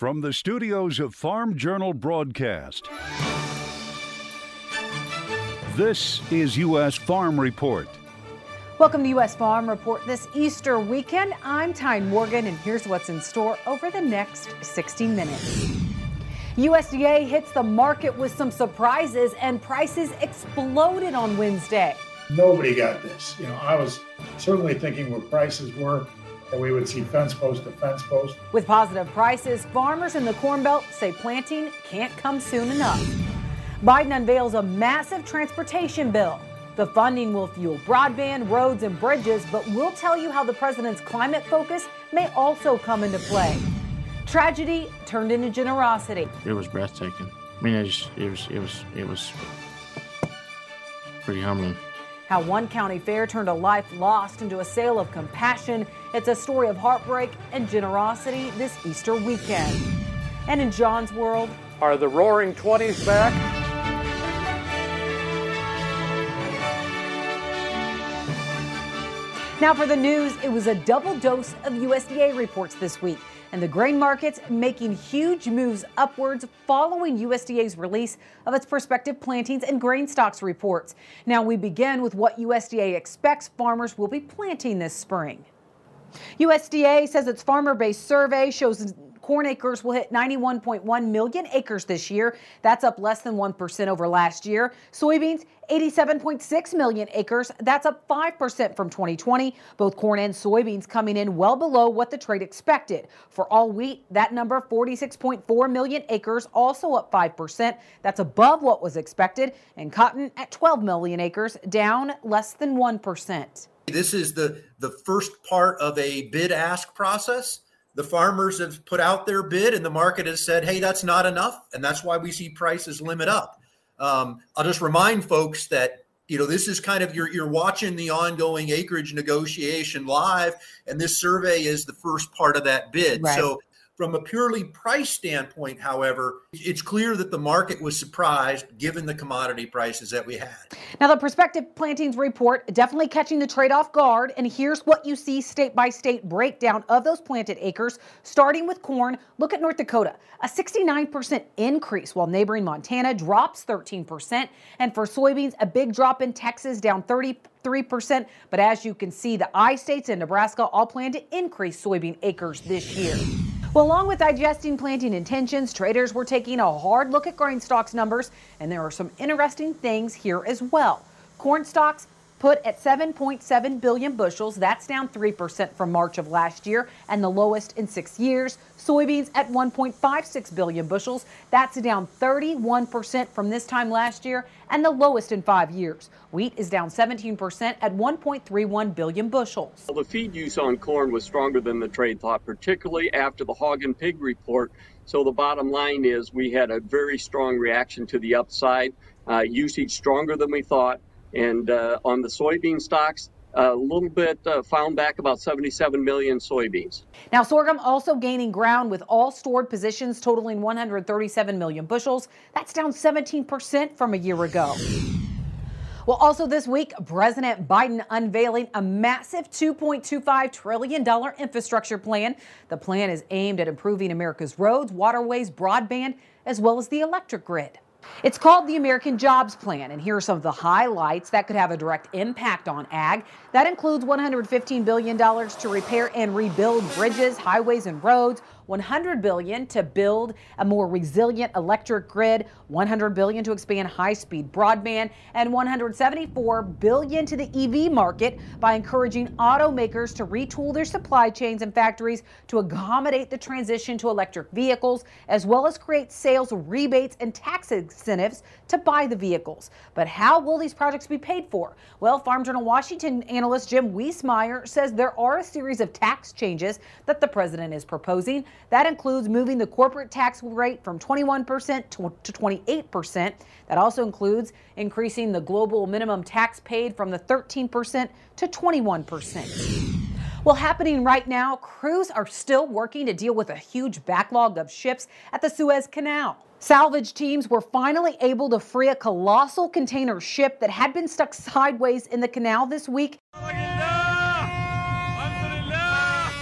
From the studios of Farm Journal Broadcast, this is U.S. Farm Report. Welcome to U.S. Farm Report this Easter weekend. I'm Tyne Morgan, and here's what's in store over the next 60 minutes. USDA hits the market with some surprises, and prices exploded on Wednesday. Nobody got this. You know, I was certainly thinking where prices were that we would see fence post to fence post. With positive prices, farmers in the Corn Belt say planting can't come soon enough. Biden unveils a massive transportation bill. The funding will fuel broadband, roads, and bridges, but we'll tell you how the president's climate focus may also come into play. Tragedy turned into generosity. It was breathtaking. I mean, it, just, it was, it was, it was pretty humbling. How one county fair turned a life lost into a sale of compassion. It's a story of heartbreak and generosity this Easter weekend. And in John's world, are the roaring 20s back? Now, for the news, it was a double dose of USDA reports this week and the grain markets making huge moves upwards following USDA's release of its prospective plantings and grain stocks reports. Now we begin with what USDA expects farmers will be planting this spring. USDA says its farmer based survey shows corn acres will hit 91.1 million acres this year. That's up less than 1% over last year. Soybeans, 87.6 million acres. That's up 5% from 2020. Both corn and soybeans coming in well below what the trade expected. For all wheat, that number, 46.4 million acres, also up 5%. That's above what was expected. And cotton at 12 million acres, down less than 1%. This is the, the first part of a bid ask process the farmers have put out their bid and the market has said, hey, that's not enough. And that's why we see prices limit up. Um, I'll just remind folks that you know this is kind of you're you're watching the ongoing acreage negotiation live, and this survey is the first part of that bid. Right. So from a purely price standpoint, however, it's clear that the market was surprised given the commodity prices that we had. Now, the prospective plantings report definitely catching the trade off guard. And here's what you see state by state breakdown of those planted acres. Starting with corn, look at North Dakota, a 69% increase, while neighboring Montana drops 13%. And for soybeans, a big drop in Texas, down 33%. But as you can see, the I states and Nebraska all plan to increase soybean acres this year. Well, along with digesting planting intentions, traders were taking a hard look at grain stocks numbers, and there are some interesting things here as well. Corn stocks put at 7.7 billion bushels. That's down 3% from March of last year and the lowest in six years. Soybeans at 1.56 billion bushels. That's down 31% from this time last year and the lowest in five years. Wheat is down 17% at 1.31 billion bushels. Well, the feed use on corn was stronger than the trade thought, particularly after the hog and pig report. So the bottom line is we had a very strong reaction to the upside, uh, usage stronger than we thought. And uh, on the soybean stocks, a little bit uh, found back about 77 million soybeans. Now, sorghum also gaining ground with all stored positions totaling 137 million bushels. That's down 17% from a year ago. Well, also this week, President Biden unveiling a massive $2.25 trillion infrastructure plan. The plan is aimed at improving America's roads, waterways, broadband, as well as the electric grid. It's called the American Jobs Plan, and here are some of the highlights that could have a direct impact on ag. That includes $115 billion to repair and rebuild bridges, highways, and roads, 100 billion to build a more resilient electric grid, 100 billion to expand high-speed broadband, and 174 billion to the EV market by encouraging automakers to retool their supply chains and factories to accommodate the transition to electric vehicles, as well as create sales rebates and tax incentives to buy the vehicles. But how will these projects be paid for? Well, Farm Journal Washington analyst Jim Wiesemeyer says there are a series of tax changes that the president is proposing. That includes moving the corporate tax rate from 21% to, to 28%. That also includes increasing the global minimum tax paid from the 13% to 21%. Well, happening right now, crews are still working to deal with a huge backlog of ships at the Suez Canal. Salvage teams were finally able to free a colossal container ship that had been stuck sideways in the canal this week.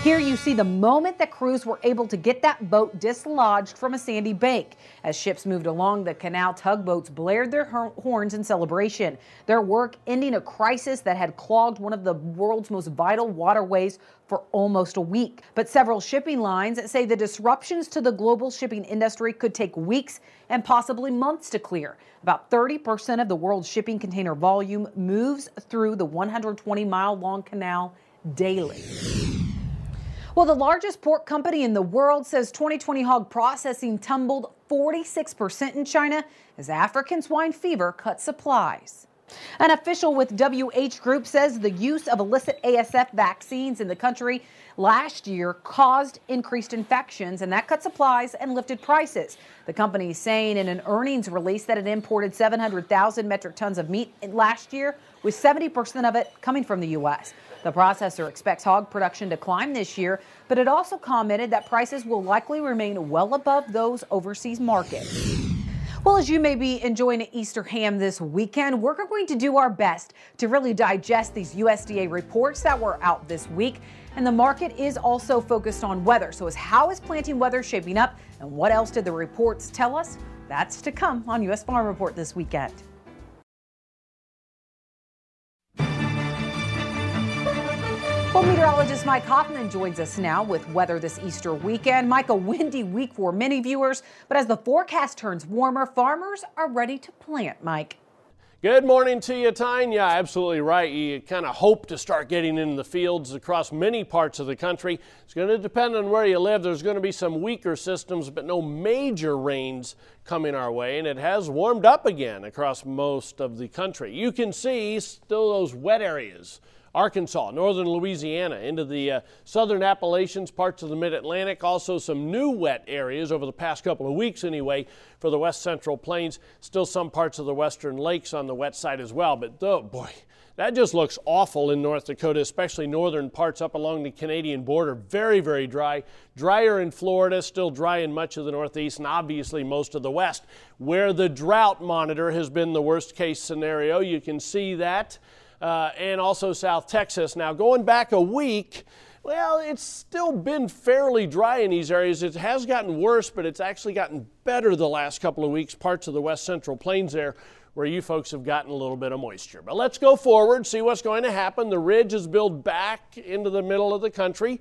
Here you see the moment that crews were able to get that boat dislodged from a sandy bank. As ships moved along the canal, tugboats blared their horns in celebration. Their work ending a crisis that had clogged one of the world's most vital waterways for almost a week. But several shipping lines say the disruptions to the global shipping industry could take weeks and possibly months to clear. About 30% of the world's shipping container volume moves through the 120 mile long canal daily. Well, the largest pork company in the world says 2020 hog processing tumbled 46% in China as African swine fever cut supplies. An official with WH Group says the use of illicit ASF vaccines in the country last year caused increased infections, and that cut supplies and lifted prices. The company is saying in an earnings release that it imported 700,000 metric tons of meat last year, with 70% of it coming from the U.S. The processor expects hog production to climb this year, but it also commented that prices will likely remain well above those overseas markets. Well, as you may be enjoying an Easter ham this weekend, we're going to do our best to really digest these USDA reports that were out this week. And the market is also focused on weather. So, is how is planting weather shaping up? And what else did the reports tell us? That's to come on U.S. Farm Report this weekend. Well, meteorologist Mike Hoffman joins us now with weather this Easter weekend. Mike, a windy week for many viewers, but as the forecast turns warmer, farmers are ready to plant. Mike. Good morning to you, Tyne. Yeah, absolutely right. You kind of hope to start getting in the fields across many parts of the country. It's going to depend on where you live. There's going to be some weaker systems, but no major rains coming our way, and it has warmed up again across most of the country. You can see still those wet areas Arkansas, northern Louisiana, into the uh, southern Appalachians, parts of the mid Atlantic. Also, some new wet areas over the past couple of weeks, anyway, for the west central plains. Still some parts of the western lakes on the wet side as well. But oh boy, that just looks awful in North Dakota, especially northern parts up along the Canadian border. Very, very dry. Drier in Florida, still dry in much of the Northeast, and obviously most of the West, where the drought monitor has been the worst case scenario. You can see that uh, and also South Texas. Now, going back a week, well, it's still been fairly dry in these areas. It has gotten worse, but it's actually gotten better the last couple of weeks, parts of the west central plains there where you folks have gotten a little bit of moisture. But let's go forward, see what's going to happen. The ridge is built back into the middle of the country,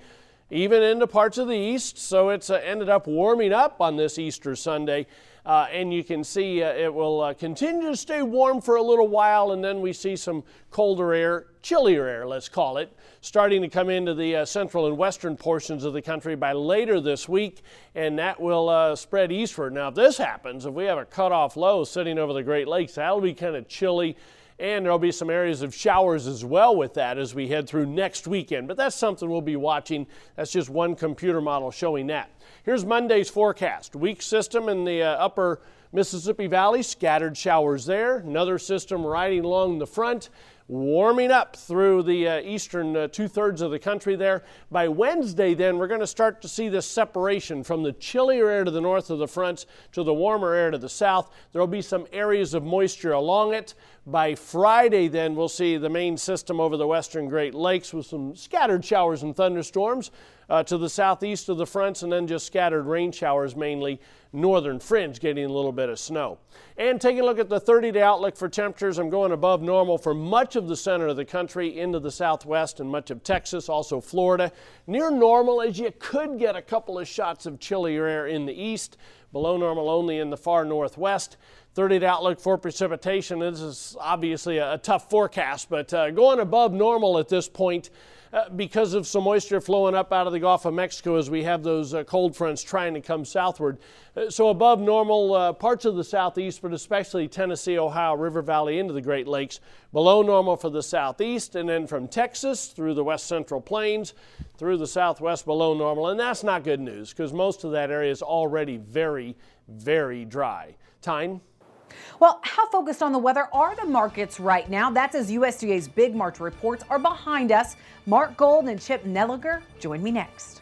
even into parts of the east, so it's uh, ended up warming up on this Easter Sunday. Uh, and you can see uh, it will uh, continue to stay warm for a little while, and then we see some colder air, chillier air, let's call it, starting to come into the uh, central and western portions of the country by later this week, and that will uh, spread eastward. Now, if this happens, if we have a cutoff low sitting over the Great Lakes, that'll be kind of chilly. And there'll be some areas of showers as well with that as we head through next weekend. But that's something we'll be watching. That's just one computer model showing that. Here's Monday's forecast. Weak system in the uh, upper Mississippi Valley, scattered showers there. Another system riding along the front, warming up through the uh, eastern uh, two thirds of the country there. By Wednesday, then, we're going to start to see this separation from the chillier air to the north of the fronts to the warmer air to the south. There will be some areas of moisture along it. By Friday, then, we'll see the main system over the western Great Lakes with some scattered showers and thunderstorms uh, to the southeast of the fronts, and then just scattered rain showers, mainly northern fringe, getting a little bit of snow. And taking a look at the 30 day outlook for temperatures, I'm going above normal for much of the center of the country, into the southwest and much of Texas, also Florida. Near normal as you could get a couple of shots of chillier air in the east, below normal only in the far northwest. 30 day outlook for precipitation. This is obviously a, a tough forecast, but uh, going above normal at this point. Uh, because of some moisture flowing up out of the Gulf of Mexico as we have those uh, cold fronts trying to come southward. Uh, so above normal uh, parts of the southeast, but especially Tennessee, Ohio, River Valley into the Great Lakes. Below normal for the southeast, and then from Texas through the west central plains through the southwest below normal. And that's not good news because most of that area is already very, very dry. Tyne? Well, how focused on the weather are the markets right now? That's as USDA's big March reports are behind us. Mark Gold and Chip Nellinger join me next.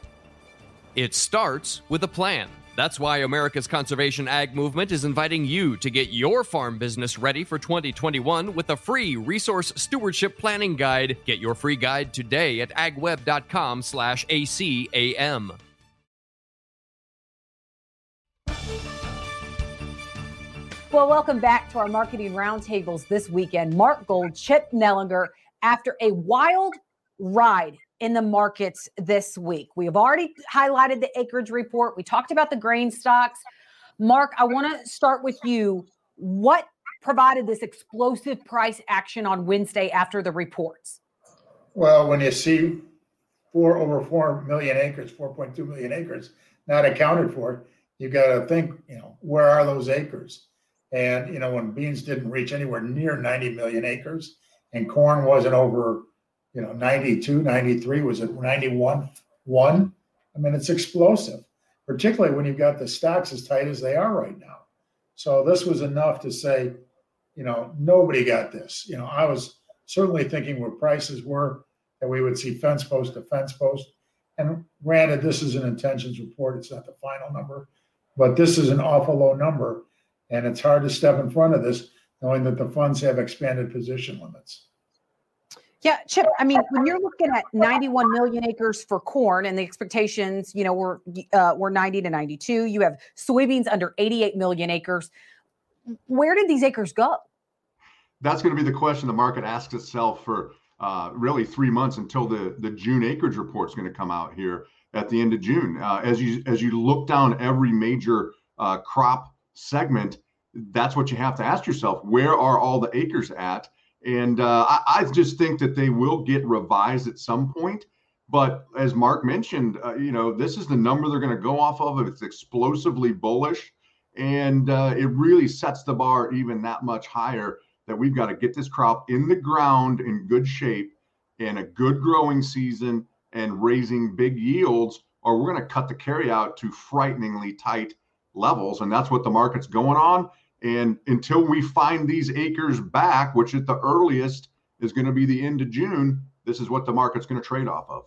It starts with a plan. That's why America's Conservation Ag Movement is inviting you to get your farm business ready for 2021 with a free resource stewardship planning guide. Get your free guide today at agweb.com/acam. Well, welcome back to our marketing roundtables this weekend. Mark Gold, Chip Nellinger, after a wild ride in the markets this week. We have already highlighted the acreage report. We talked about the grain stocks. Mark, I want to start with you. What provided this explosive price action on Wednesday after the reports? Well, when you see four over four million acres, 4.2 million acres not accounted for, you got to think, you know, where are those acres? And, you know, when beans didn't reach anywhere near 90 million acres and corn wasn't over, you know, 92, 93, was it 91, one? I mean, it's explosive, particularly when you've got the stocks as tight as they are right now. So this was enough to say, you know, nobody got this. You know, I was certainly thinking where prices were that we would see fence post to fence post. And granted, this is an intentions report, it's not the final number, but this is an awful low number. And it's hard to step in front of this knowing that the funds have expanded position limits. Yeah, Chip, I mean, when you're looking at 91 million acres for corn and the expectations, you know, were uh, were 90 to 92, you have soybeans under 88 million acres. Where did these acres go? That's going to be the question the market asks itself for uh, really three months until the the June acreage report is going to come out here at the end of June. Uh, as you as you look down every major uh, crop segment, that's what you have to ask yourself: Where are all the acres at? And uh, I, I, just think that they will get revised at some point. But as Mark mentioned, uh, you know, this is the number they're going to go off of. It's explosively bullish, and uh, it really sets the bar even that much higher. That we've got to get this crop in the ground in good shape, and a good growing season, and raising big yields, or we're going to cut the carryout to frighteningly tight levels, and that's what the market's going on. And until we find these acres back, which at the earliest is going to be the end of June, this is what the market's going to trade off of.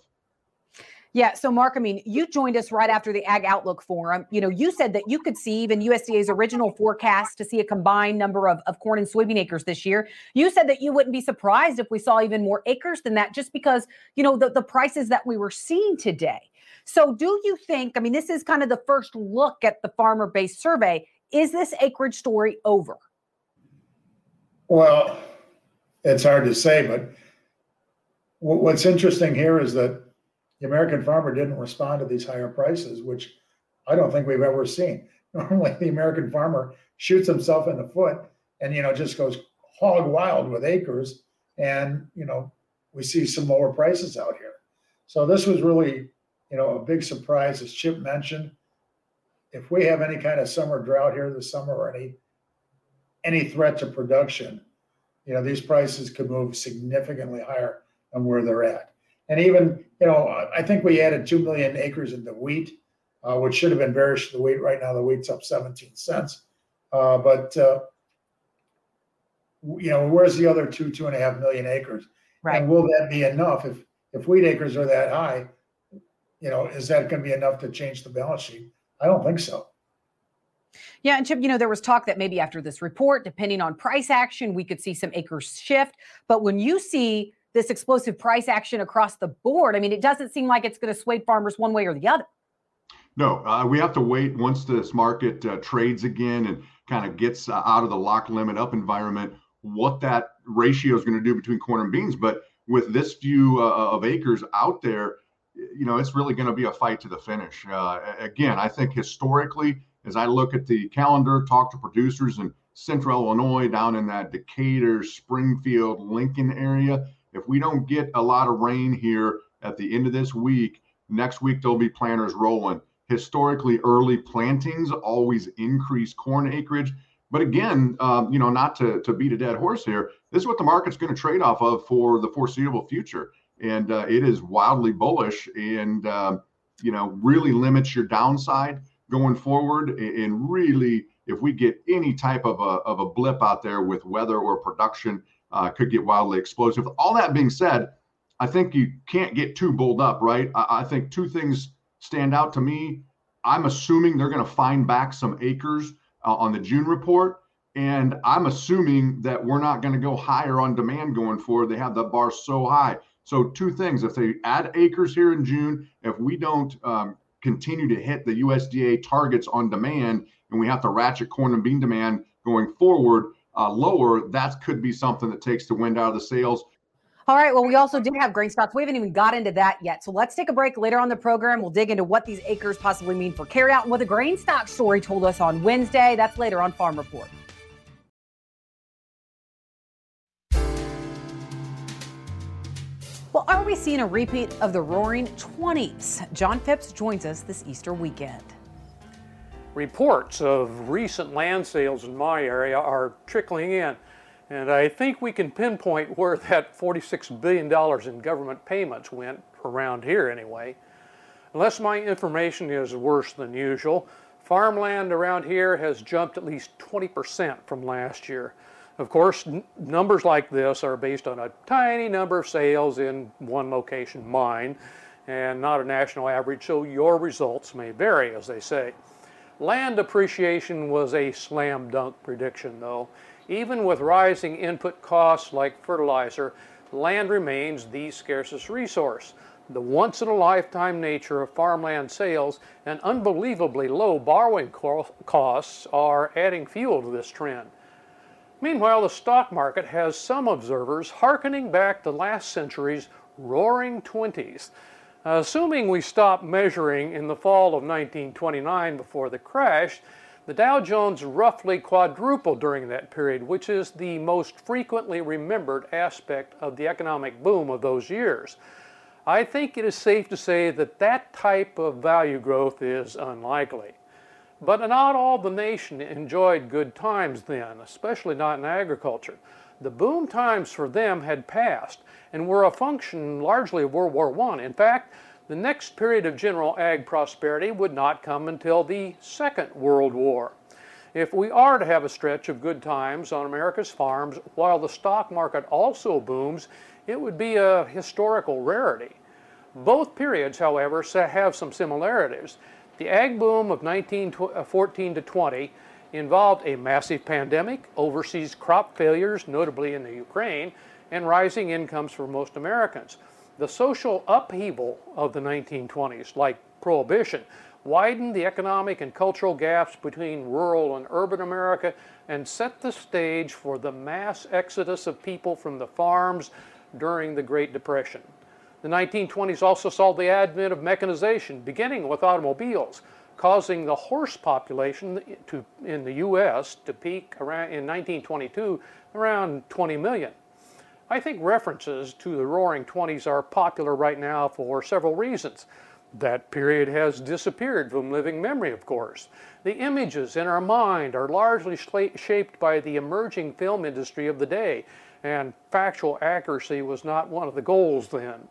Yeah. So, Mark, I mean, you joined us right after the Ag Outlook Forum. You know, you said that you could see even USDA's original forecast to see a combined number of, of corn and soybean acres this year. You said that you wouldn't be surprised if we saw even more acres than that, just because, you know, the, the prices that we were seeing today. So, do you think, I mean, this is kind of the first look at the farmer based survey. Is this acreage story over? Well, it's hard to say, but what's interesting here is that the American farmer didn't respond to these higher prices, which I don't think we've ever seen. Normally, the American farmer shoots himself in the foot and you know just goes hog wild with acres, and you know we see some lower prices out here. So this was really you know a big surprise, as Chip mentioned if we have any kind of summer drought here this summer or any any threat to production, you know, these prices could move significantly higher than where they're at. And even, you know, I think we added 2 million acres into wheat, uh, which should have been bearish the wheat. Right now, the wheat's up 17 cents. Uh, but, uh, you know, where's the other two, two and a half million acres? Right. And will that be enough? If, if wheat acres are that high, you know, is that going to be enough to change the balance sheet? I don't think so. Yeah, and Chip, you know, there was talk that maybe after this report, depending on price action, we could see some acres shift. But when you see this explosive price action across the board, I mean, it doesn't seem like it's going to sway farmers one way or the other. No, uh, we have to wait once this market uh, trades again and kind of gets uh, out of the lock limit up environment, what that ratio is going to do between corn and beans. But with this view uh, of acres out there, you know, it's really going to be a fight to the finish. Uh, again, I think historically, as I look at the calendar, talk to producers in central Illinois, down in that Decatur, Springfield, Lincoln area, if we don't get a lot of rain here at the end of this week, next week there'll be planters rolling. Historically, early plantings always increase corn acreage. But again, um, you know, not to, to beat a dead horse here, this is what the market's going to trade off of for the foreseeable future and uh, it is wildly bullish and uh, you know really limits your downside going forward and really if we get any type of a, of a blip out there with weather or production uh, could get wildly explosive all that being said i think you can't get too bulled up right I, I think two things stand out to me I'm assuming they're going to find back some acres uh, on the June report. And I'm assuming that we're not going to go higher on demand going forward. They have the bar so high. So, two things if they add acres here in June, if we don't um, continue to hit the USDA targets on demand and we have to ratchet corn and bean demand going forward uh, lower, that could be something that takes the wind out of the sails. All right. Well, we also did have grain stocks. We haven't even got into that yet. So let's take a break. Later on the program, we'll dig into what these acres possibly mean for carryout and what the grain stock story told us on Wednesday. That's later on Farm Report. Well, are we seeing a repeat of the roaring 20s? John Phipps joins us this Easter weekend. Reports of recent land sales in my area are trickling in. And I think we can pinpoint where that $46 billion in government payments went, around here anyway. Unless my information is worse than usual, farmland around here has jumped at least 20% from last year. Of course, numbers like this are based on a tiny number of sales in one location, mine, and not a national average, so your results may vary, as they say. Land appreciation was a slam dunk prediction, though. Even with rising input costs like fertilizer, land remains the scarcest resource. The once in a lifetime nature of farmland sales and unbelievably low borrowing costs are adding fuel to this trend. Meanwhile, the stock market has some observers hearkening back to last century's roaring 20s. Assuming we stop measuring in the fall of 1929 before the crash, the Dow Jones roughly quadrupled during that period, which is the most frequently remembered aspect of the economic boom of those years. I think it is safe to say that that type of value growth is unlikely. But not all the nation enjoyed good times then, especially not in agriculture. The boom times for them had passed and were a function largely of World War I. In fact, the next period of general ag prosperity would not come until the Second World War. If we are to have a stretch of good times on America's farms while the stock market also booms, it would be a historical rarity. Both periods, however, have some similarities. The ag boom of 1914 uh, to 20 involved a massive pandemic, overseas crop failures, notably in the Ukraine, and rising incomes for most Americans. The social upheaval of the 1920s, like prohibition, widened the economic and cultural gaps between rural and urban America and set the stage for the mass exodus of people from the farms during the Great Depression. The 1920s also saw the advent of mechanization, beginning with automobiles, causing the horse population to, in the U.S. to peak around, in 1922 around 20 million. I think references to the Roaring Twenties are popular right now for several reasons. That period has disappeared from living memory, of course. The images in our mind are largely shaped by the emerging film industry of the day, and factual accuracy was not one of the goals then.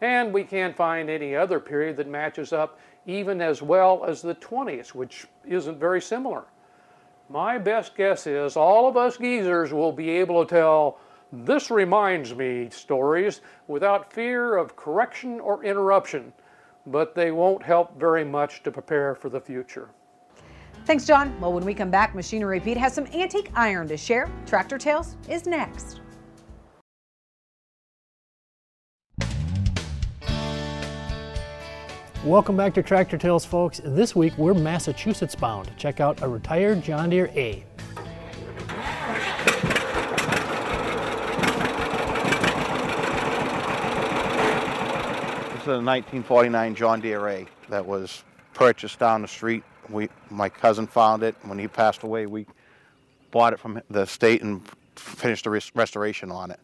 And we can't find any other period that matches up even as well as the 20s, which isn't very similar. My best guess is all of us geezers will be able to tell this reminds me stories without fear of correction or interruption, but they won't help very much to prepare for the future. Thanks, John. Well, when we come back, Machinery Pete has some antique iron to share. Tractor Tales is next. Welcome back to Tractor Tales, folks. This week we're Massachusetts bound. Check out a retired John Deere A. This is a 1949 John Deere A that was purchased down the street. We, my cousin found it. When he passed away, we bought it from the state and finished the res- restoration on it.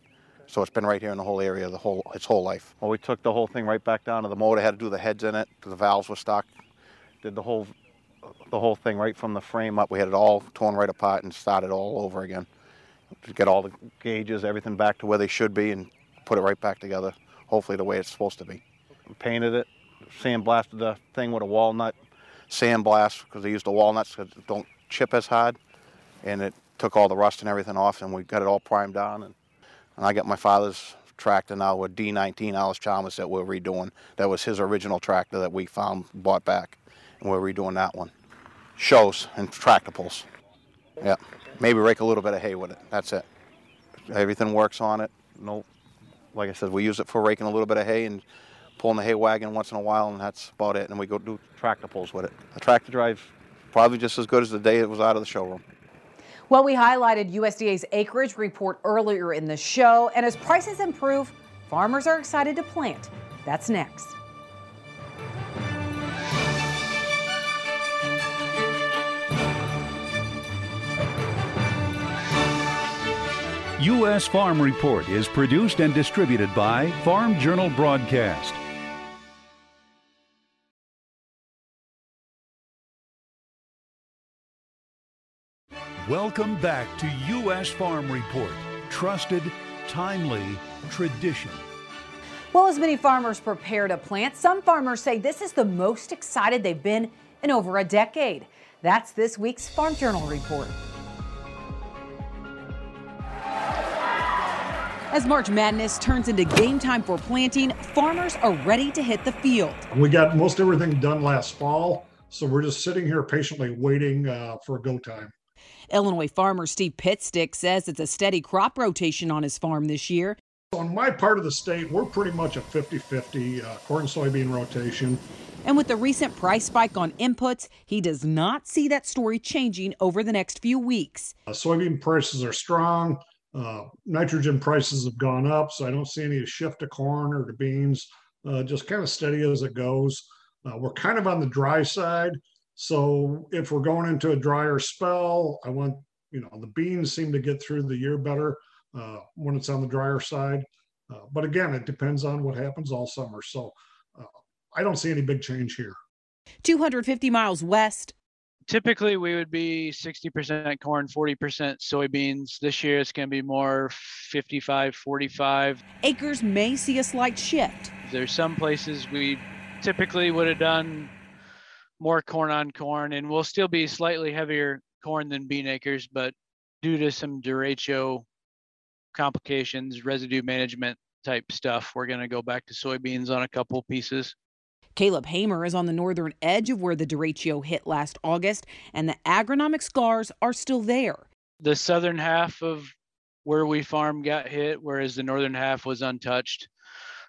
So it's been right here in the whole area the whole its whole life. Well, we took the whole thing right back down to the motor. Had to do the heads in it. The valves were stuck. Did the whole the whole thing right from the frame up. We had it all torn right apart and started all over again. To get all the gauges, everything back to where they should be, and put it right back together. Hopefully the way it's supposed to be painted it, sandblasted the thing with a walnut sandblast because they used the walnuts because it don't chip as hard, and it took all the rust and everything off, and we got it all primed down. And, and I got my father's tractor now with D19 Allis Chalmers that we're redoing. That was his original tractor that we found, bought back, and We're redoing that one. Shows and tractables. Yeah. Maybe rake a little bit of hay with it. That's it. Everything works on it. No, like I said, we use it for raking a little bit of hay and pulling the hay wagon once in a while, and that's about it. And we go do tractor pulls with it. A tractor drive, probably just as good as the day it was out of the showroom. Well, we highlighted USDA's acreage report earlier in the show, and as prices improve, farmers are excited to plant. That's next. U.S. Farm Report is produced and distributed by Farm Journal Broadcast. Welcome back to U.S. Farm Report. Trusted, timely, tradition. Well, as many farmers prepare to plant, some farmers say this is the most excited they've been in over a decade. That's this week's Farm Journal Report. As March Madness turns into game time for planting, farmers are ready to hit the field. We got most everything done last fall, so we're just sitting here patiently waiting uh, for go time. Illinois farmer Steve Pitstick says it's a steady crop rotation on his farm this year. On my part of the state, we're pretty much a 50 50 uh, corn soybean rotation. And with the recent price spike on inputs, he does not see that story changing over the next few weeks. Uh, soybean prices are strong. Uh, nitrogen prices have gone up, so I don't see any shift to corn or to beans. Uh, just kind of steady as it goes. Uh, we're kind of on the dry side, so if we're going into a drier spell, I want you know the beans seem to get through the year better uh, when it's on the drier side. Uh, but again, it depends on what happens all summer. So uh, I don't see any big change here. 250 miles west, typically we would be 60% corn 40% soybeans this year it's going to be more 55 45 acres may see a slight shift there's some places we typically would have done more corn on corn and we'll still be slightly heavier corn than bean acres but due to some derecho complications residue management type stuff we're going to go back to soybeans on a couple pieces Caleb Hamer is on the northern edge of where the derecho hit last August, and the agronomic scars are still there. The southern half of where we farm got hit, whereas the northern half was untouched.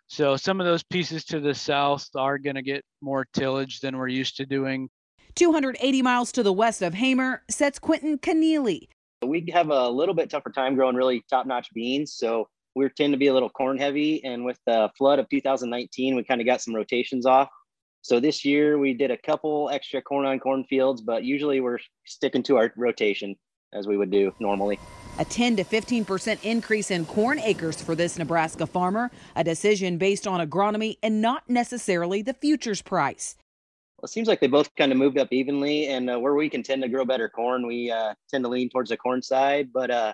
So some of those pieces to the south are going to get more tillage than we're used to doing. 280 miles to the west of Hamer sets Quentin Connealy. We have a little bit tougher time growing really top notch beans. So we tend to be a little corn heavy. And with the flood of 2019, we kind of got some rotations off. So this year we did a couple extra corn on corn fields, but usually we're sticking to our rotation as we would do normally. A 10 to 15% increase in corn acres for this Nebraska farmer, a decision based on agronomy and not necessarily the futures price. Well, it seems like they both kind of moved up evenly, and uh, where we can tend to grow better corn, we uh, tend to lean towards the corn side. But uh,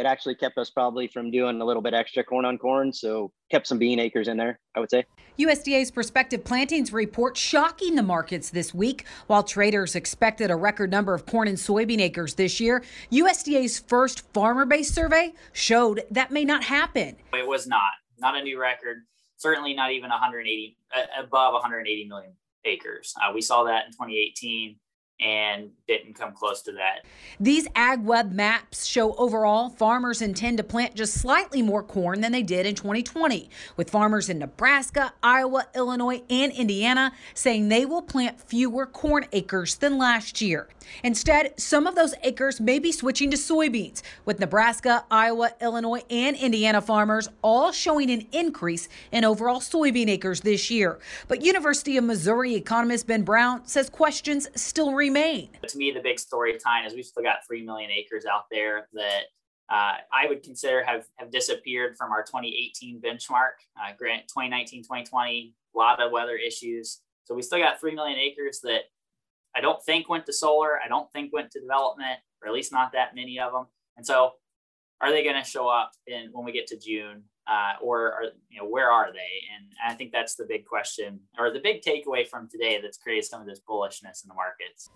it actually kept us probably from doing a little bit extra corn on corn. So kept some bean acres in there, I would say. USDA's prospective plantings report shocking the markets this week. While traders expected a record number of corn and soybean acres this year, USDA's first farmer based survey showed that may not happen. It was not, not a new record. Certainly not even 180, uh, above 180 million acres. Uh, we saw that in 2018 and didn't come close to that. These AgWeb maps show overall farmers intend to plant just slightly more corn than they did in 2020, with farmers in Nebraska, Iowa, Illinois, and Indiana saying they will plant fewer corn acres than last year. Instead, some of those acres may be switching to soybeans, with Nebraska, Iowa, Illinois, and Indiana farmers all showing an increase in overall soybean acres this year. But University of Missouri economist Ben Brown says questions still remain. To me, the big story time is we've still got 3 million acres out there that uh, I would consider have, have disappeared from our 2018 benchmark. Uh, grant 2019, 2020, a lot of weather issues. So we still got 3 million acres that I don't think went to solar. I don't think went to development, or at least not that many of them. And so, are they going to show up in when we get to June, uh, or are, you know where are they? And I think that's the big question, or the big takeaway from today that's created some of this bullishness in the markets.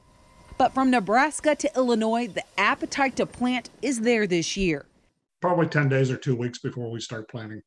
But from Nebraska to Illinois, the appetite to plant is there this year. Probably 10 days or two weeks before we start planting.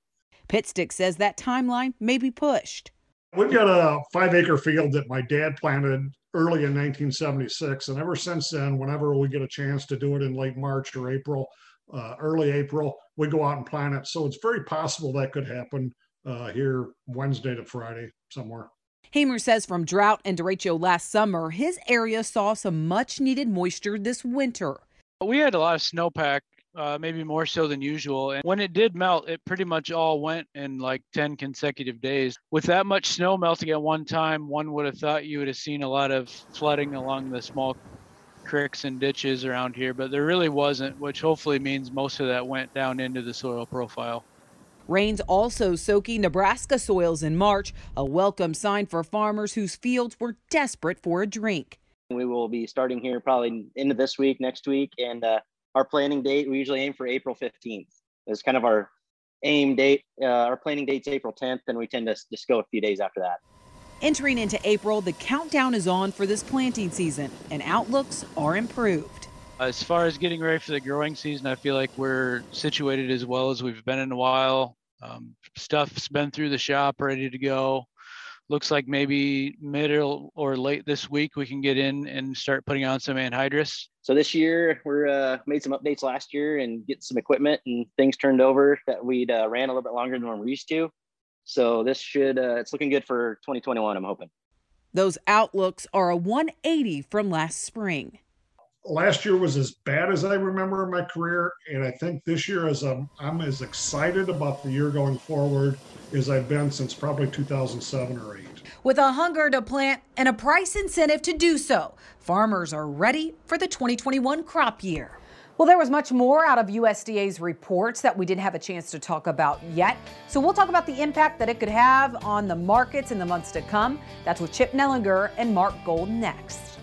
Pitstick says that timeline may be pushed. We've got a five acre field that my dad planted early in 1976. And ever since then, whenever we get a chance to do it in late March or April, uh, early April, we go out and plant it. So it's very possible that could happen uh, here Wednesday to Friday somewhere. Hamer says from drought and derecho last summer, his area saw some much needed moisture this winter. We had a lot of snowpack uh, maybe more so than usual. And when it did melt, it pretty much all went in like 10 consecutive days. With that much snow melting at one time, one would have thought you would have seen a lot of flooding along the small creeks and ditches around here, but there really wasn't, which hopefully means most of that went down into the soil profile. Rains also soaking Nebraska soils in March, a welcome sign for farmers whose fields were desperate for a drink. We will be starting here probably into this week, next week, and uh, our planning date, we usually aim for April 15th. It's kind of our aim date. Uh, our planning date's April 10th, and we tend to just go a few days after that. Entering into April, the countdown is on for this planting season, and outlooks are improved. As far as getting ready for the growing season, I feel like we're situated as well as we've been in a while. Um, stuff's been through the shop, ready to go looks like maybe middle or late this week we can get in and start putting on some anhydrous. So this year we're uh, made some updates last year and get some equipment and things turned over that we'd uh, ran a little bit longer than we're used to. So this should uh, it's looking good for 2021. I'm hoping. Those outlooks are a 180 from last spring. Last year was as bad as I remember in my career, and I think this year is I'm, I'm as excited about the year going forward as I've been since probably 2007 or 8. With a hunger to plant and a price incentive to do so, farmers are ready for the 2021 crop year. Well, there was much more out of USDA's reports that we didn't have a chance to talk about yet. So we'll talk about the impact that it could have on the markets in the months to come. That's with Chip Nellinger and Mark Gold next.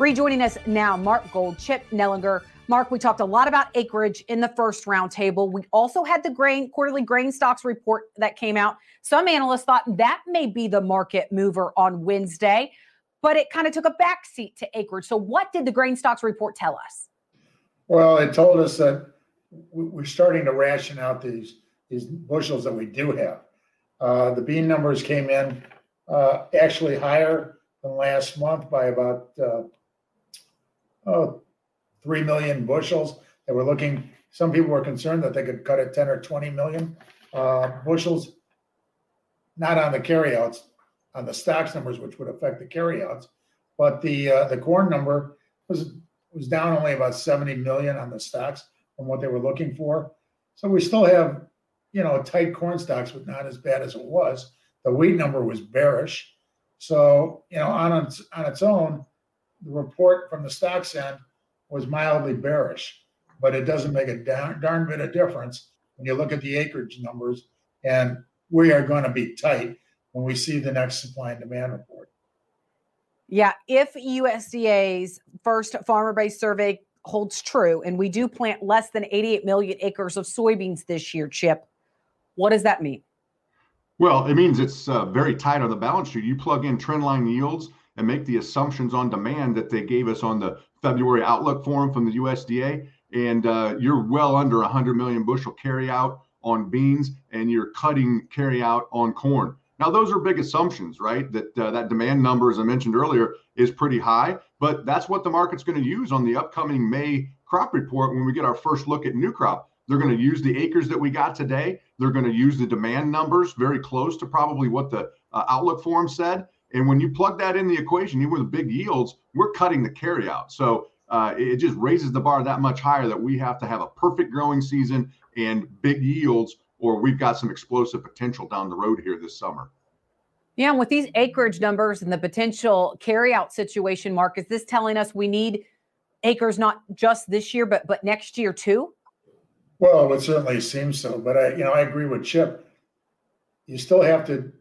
Rejoining us now, Mark Gold, Chip Nellinger. Mark, we talked a lot about acreage in the first roundtable. We also had the grain quarterly grain stocks report that came out. Some analysts thought that may be the market mover on Wednesday, but it kind of took a backseat to acreage. So, what did the grain stocks report tell us? Well, it told us that we're starting to ration out these these bushels that we do have. Uh, the bean numbers came in uh, actually higher than last month by about uh, oh, 3 million bushels. They were looking, some people were concerned that they could cut it 10 or 20 million uh, bushels, not on the carryouts, on the stocks numbers, which would affect the carryouts. But the uh, the corn number was was down only about 70 million on the stocks from what they were looking for. So we still have, you know, tight corn stocks, but not as bad as it was. The wheat number was bearish. So, you know, on its on its own, the report from the stocks end was mildly bearish, but it doesn't make a darn, darn bit of difference when you look at the acreage numbers. And we are going to be tight when we see the next supply and demand report. Yeah, if USDA's first farmer based survey holds true and we do plant less than 88 million acres of soybeans this year, Chip, what does that mean? Well, it means it's uh, very tight on the balance sheet. You plug in trendline yields and make the assumptions on demand that they gave us on the February outlook forum from the USDA, and uh, you're well under 100 million bushel carryout on beans, and you're cutting carryout on corn. Now, those are big assumptions, right? That uh, that demand number, as I mentioned earlier, is pretty high, but that's what the market's going to use on the upcoming May crop report when we get our first look at new crop. They're going to use the acres that we got today. They're going to use the demand numbers very close to probably what the uh, outlook forum said. And when you plug that in the equation, even with big yields, we're cutting the carryout. So uh, it just raises the bar that much higher that we have to have a perfect growing season and big yields, or we've got some explosive potential down the road here this summer. Yeah, and with these acreage numbers and the potential carryout situation, Mark, is this telling us we need acres not just this year, but but next year too? Well, it certainly seems so. But I, you know, I agree with Chip. You still have to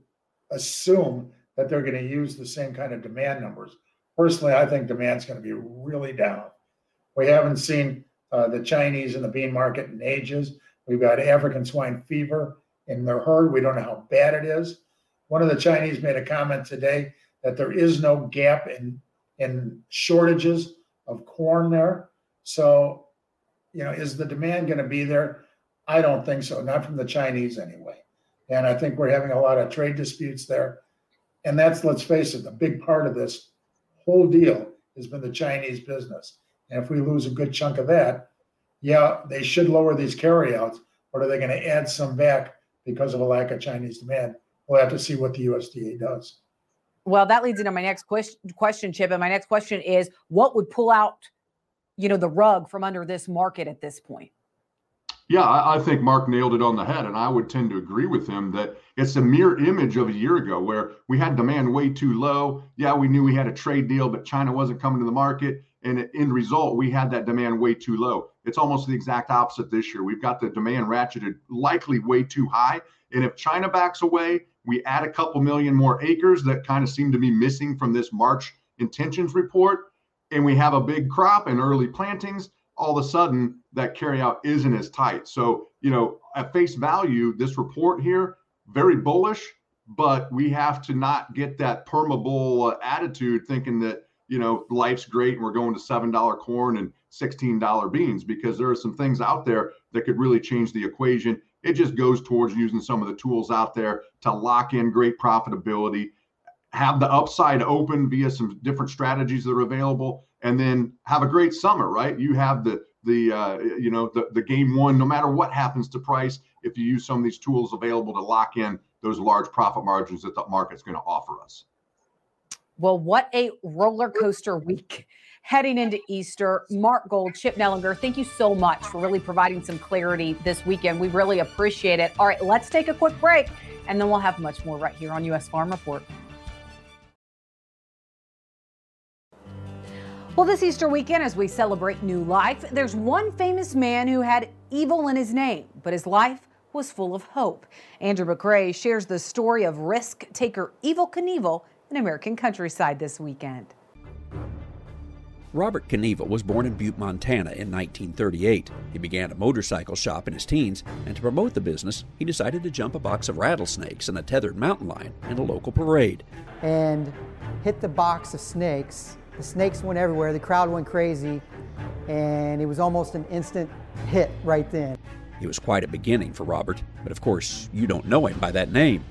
assume that they're going to use the same kind of demand numbers. Personally, I think demand's going to be really down. We haven't seen uh, the Chinese in the bean market in ages. We've got African swine fever in their herd. We don't know how bad it is. One of the Chinese made a comment today that there is no gap in in shortages of corn there. So, you know, is the demand going to be there? I don't think so. Not from the Chinese anyway. And I think we're having a lot of trade disputes there. And that's, let's face it, the big part of this whole deal has been the Chinese business. And if we lose a good chunk of that, yeah, they should lower these carryouts, but are they going to add some back because of a lack of Chinese demand? We'll have to see what the USDA does. Well, that leads into my next question, Chip. And my next question is what would pull out, you know, the rug from under this market at this point? Yeah, I, I, think Mark nailed it on the head, and I would tend to agree with him that it's a mirror image of a year ago where we had demand way too low. Yeah, we knew we had a trade deal, but China wasn't coming to the market, and in result, we had that demand way too low. It's almost the exact opposite this year. We've got the demand ratcheted likely way too high, and if China backs away, we add a couple million more acres that kind of seem to be missing from this March intentions report, and we have a big crop and early plantings all of a sudden that carryout isn't as tight. So, you know, at face value, this report here, very bullish, but we have to not get that perma uh, attitude thinking that, you know, life's great and we're going to $7 corn and $16 beans because there are some things out there that could really change the equation. It just goes towards using some of the tools out there to lock in great profitability, have the upside open via some different strategies that are available and then have a great summer, right? You have the the uh, you know the the game one. No matter what happens to price, if you use some of these tools available to lock in those large profit margins that the market's going to offer us. Well, what a roller coaster week heading into Easter. Mark Gold, Chip Nellinger, thank you so much for really providing some clarity this weekend. We really appreciate it. All right, let's take a quick break, and then we'll have much more right here on U.S. Farm Report. Well, this Easter weekend, as we celebrate new life, there's one famous man who had evil in his name, but his life was full of hope. Andrew McCrae shares the story of risk taker Evel Knievel in American countryside this weekend. Robert Knievel was born in Butte, Montana in 1938. He began a motorcycle shop in his teens, and to promote the business, he decided to jump a box of rattlesnakes and a tethered mountain lion in a local parade. And hit the box of snakes the snakes went everywhere, the crowd went crazy, and it was almost an instant hit right then. It was quite a beginning for Robert, but of course, you don't know him by that name.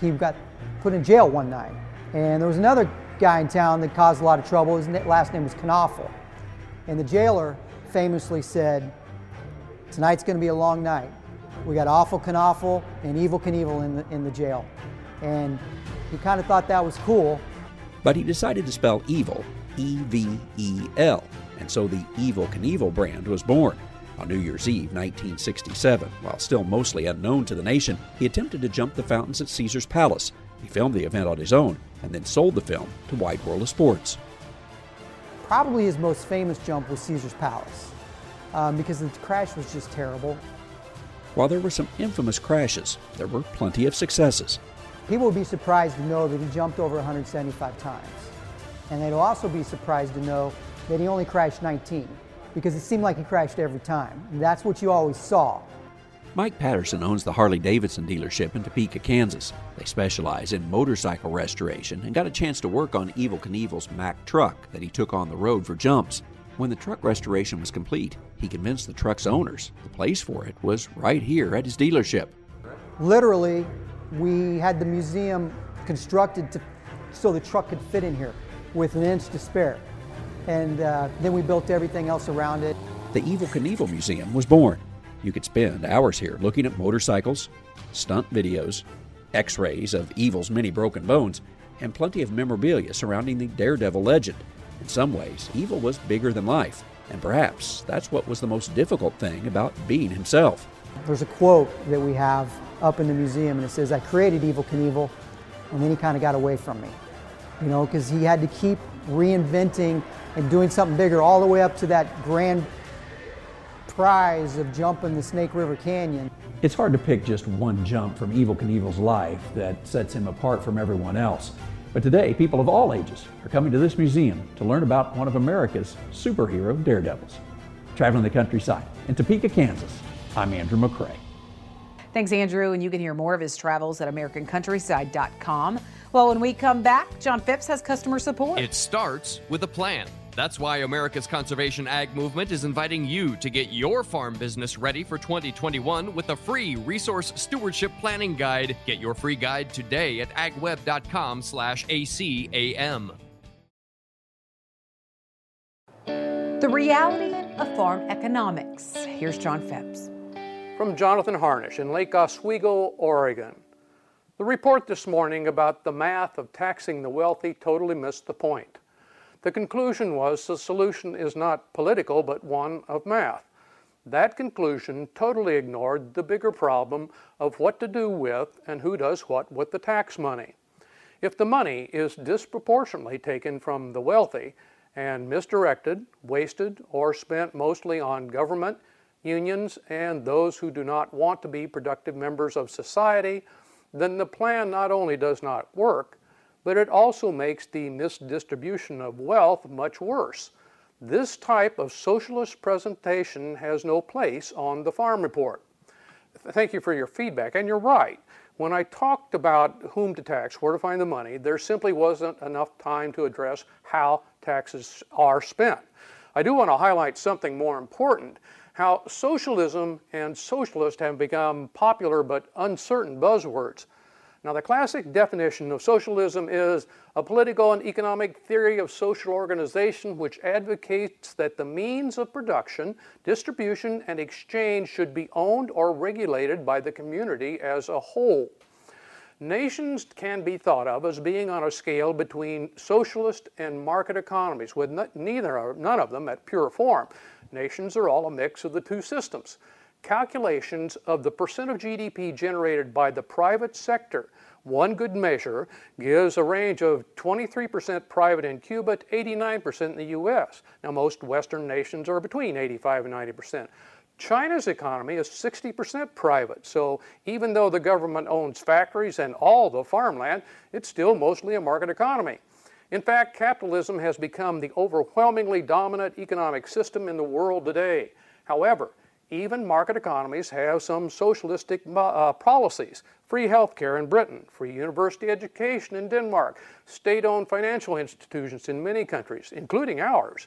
He got put in jail one night, and there was another guy in town that caused a lot of trouble. His last name was Knoffel. And the jailer famously said, Tonight's going to be a long night. We got awful Knoffel and evil Knievel in the, in the jail. And he kind of thought that was cool, but he decided to spell evil E V E L, and so the Evel Knievel brand was born. On New Year's Eve 1967, while still mostly unknown to the nation, he attempted to jump the fountains at Caesar's Palace. He filmed the event on his own and then sold the film to Wide World of Sports. Probably his most famous jump was Caesar's Palace um, because the crash was just terrible. While there were some infamous crashes, there were plenty of successes. People would be surprised to know that he jumped over 175 times. And they'd also be surprised to know that he only crashed 19 because it seemed like he crashed every time. And that's what you always saw. Mike Patterson owns the Harley Davidson dealership in Topeka, Kansas. They specialize in motorcycle restoration and got a chance to work on Evel Knievel's Mack truck that he took on the road for jumps. When the truck restoration was complete, he convinced the truck's owners the place for it was right here at his dealership. Literally, we had the museum constructed to, so the truck could fit in here with an inch to spare. And uh, then we built everything else around it. The Evel Knievel Museum was born. You could spend hours here looking at motorcycles, stunt videos, x rays of Evel's many broken bones, and plenty of memorabilia surrounding the Daredevil legend. In some ways, Evel was bigger than life, and perhaps that's what was the most difficult thing about being himself. There's a quote that we have up in the museum, and it says, I created Evel Knievel, and then he kind of got away from me. You know, because he had to keep reinventing and doing something bigger all the way up to that grand prize of jumping the Snake River Canyon. It's hard to pick just one jump from Evel Knievel's life that sets him apart from everyone else. But today, people of all ages are coming to this museum to learn about one of America's superhero daredevils. Traveling the countryside in Topeka, Kansas, I'm Andrew McCrae. Thanks, Andrew. And you can hear more of his travels at AmericanCountryside.com. Well, when we come back, John Phipps has customer support. It starts with a plan. That's why America's Conservation Ag Movement is inviting you to get your farm business ready for 2021 with a free resource stewardship planning guide. Get your free guide today at agweb.com/acam. The reality of farm economics. Here's John Phipps. From Jonathan Harnish in Lake Oswego, Oregon. The report this morning about the math of taxing the wealthy totally missed the point. The conclusion was the solution is not political, but one of math. That conclusion totally ignored the bigger problem of what to do with and who does what with the tax money. If the money is disproportionately taken from the wealthy and misdirected, wasted, or spent mostly on government, unions, and those who do not want to be productive members of society, then the plan not only does not work, but it also makes the misdistribution of wealth much worse. This type of socialist presentation has no place on the farm report. Thank you for your feedback, and you're right. When I talked about whom to tax, where to find the money, there simply wasn't enough time to address how taxes are spent. I do want to highlight something more important how socialism and socialist have become popular but uncertain buzzwords. Now, the classic definition of socialism is a political and economic theory of social organization which advocates that the means of production, distribution, and exchange should be owned or regulated by the community as a whole. Nations can be thought of as being on a scale between socialist and market economies, with neither none of them at pure form. Nations are all a mix of the two systems calculations of the percent of GDP generated by the private sector, one good measure, gives a range of 23% private in Cuba to 89% in the US. Now, most Western nations are between 85 and 90%. China's economy is 60% private, so even though the government owns factories and all the farmland, it's still mostly a market economy. In fact, capitalism has become the overwhelmingly dominant economic system in the world today. However, even market economies have some socialistic uh, policies. Free healthcare in Britain, free university education in Denmark, state-owned financial institutions in many countries, including ours.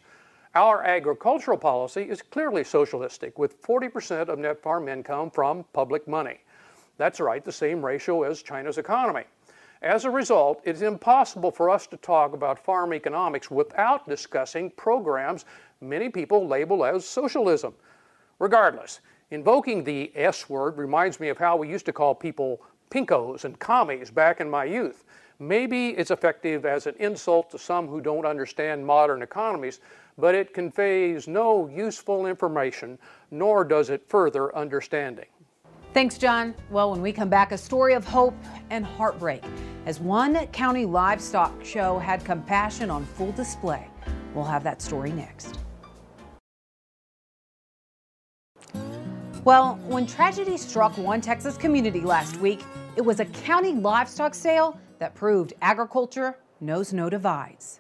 Our agricultural policy is clearly socialistic, with 40% of net farm income from public money. That's right, the same ratio as China's economy. As a result, it is impossible for us to talk about farm economics without discussing programs many people label as socialism. Regardless, invoking the S word reminds me of how we used to call people pinkos and commies back in my youth. Maybe it's effective as an insult to some who don't understand modern economies, but it conveys no useful information, nor does it further understanding. Thanks, John. Well, when we come back, a story of hope and heartbreak as one county livestock show had compassion on full display. We'll have that story next. Well, when tragedy struck one Texas community last week, it was a county livestock sale that proved agriculture knows no divides.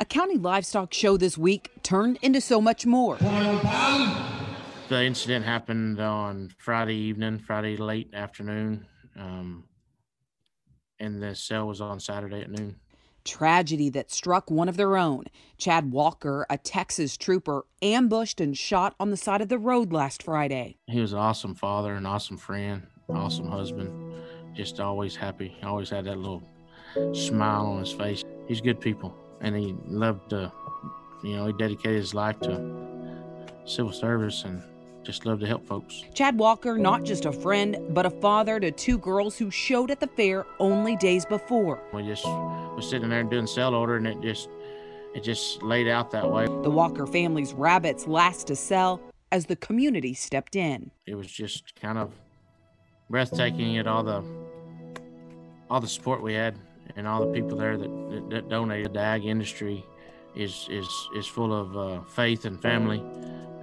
A county livestock show this week turned into so much more. The incident happened on Friday evening, Friday late afternoon, um, and the sale was on Saturday at noon tragedy that struck one of their own. Chad Walker, a Texas trooper, ambushed and shot on the side of the road last Friday. He was an awesome father, an awesome friend, awesome husband. Just always happy. Always had that little smile on his face. He's good people, and he loved to, you know, he dedicated his life to civil service and just love to help folks. Chad Walker, not just a friend, but a father to two girls who showed at the fair only days before. We just was sitting there and doing sell order, and it just it just laid out that way. The Walker family's rabbits last to sell as the community stepped in. It was just kind of breathtaking at all the all the support we had and all the people there that, that, that donated. The ag industry is is is full of uh, faith and family,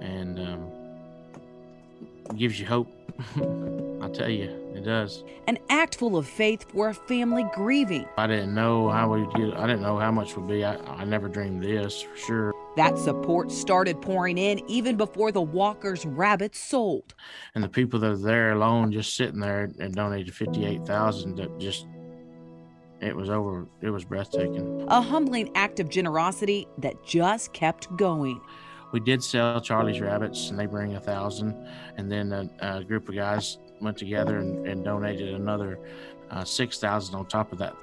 and um, gives you hope. I tell you, it does. An act full of faith for a family grieving. I didn't know how we get. I didn't know how much would be. I, I never dreamed this for sure. That support started pouring in even before the Walker's rabbits sold. And the people that are there alone, just sitting there and donated fifty-eight thousand, that just it was over. It was breathtaking. A humbling act of generosity that just kept going. We did sell Charlie's rabbits, and they bring a thousand. And then a, a group of guys went together and, and donated another uh, six thousand on top of that.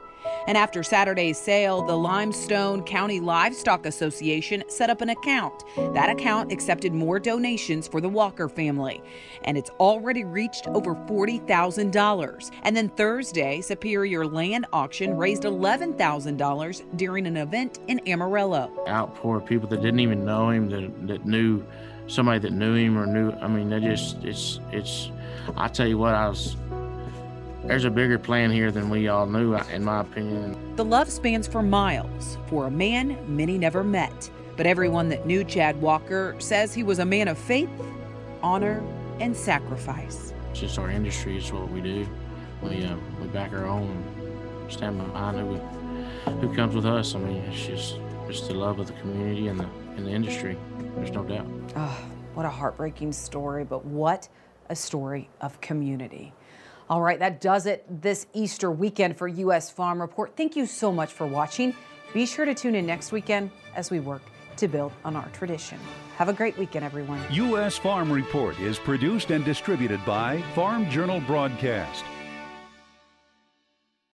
And after Saturday's sale, the Limestone County Livestock Association set up an account. That account accepted more donations for the Walker family, and it's already reached over $40,000. And then Thursday, Superior Land Auction raised $11,000 during an event in Amarillo. Outpour of people that didn't even know him, that, that knew somebody that knew him or knew, I mean, they just, it's, it's, I tell you what, I was there's a bigger plan here than we all knew, in my opinion. The love spans for miles for a man many never met. But everyone that knew Chad Walker says he was a man of faith, honor, and sacrifice. It's just our industry, it's what we do. We, uh, we back our own, stand behind who, we, who comes with us. I mean, it's just, it's the love of the community and the, and the industry. There's no doubt. Oh, what a heartbreaking story, but what a story of community. All right, that does it this Easter weekend for U.S. Farm Report. Thank you so much for watching. Be sure to tune in next weekend as we work to build on our tradition. Have a great weekend, everyone. U.S. Farm Report is produced and distributed by Farm Journal Broadcast.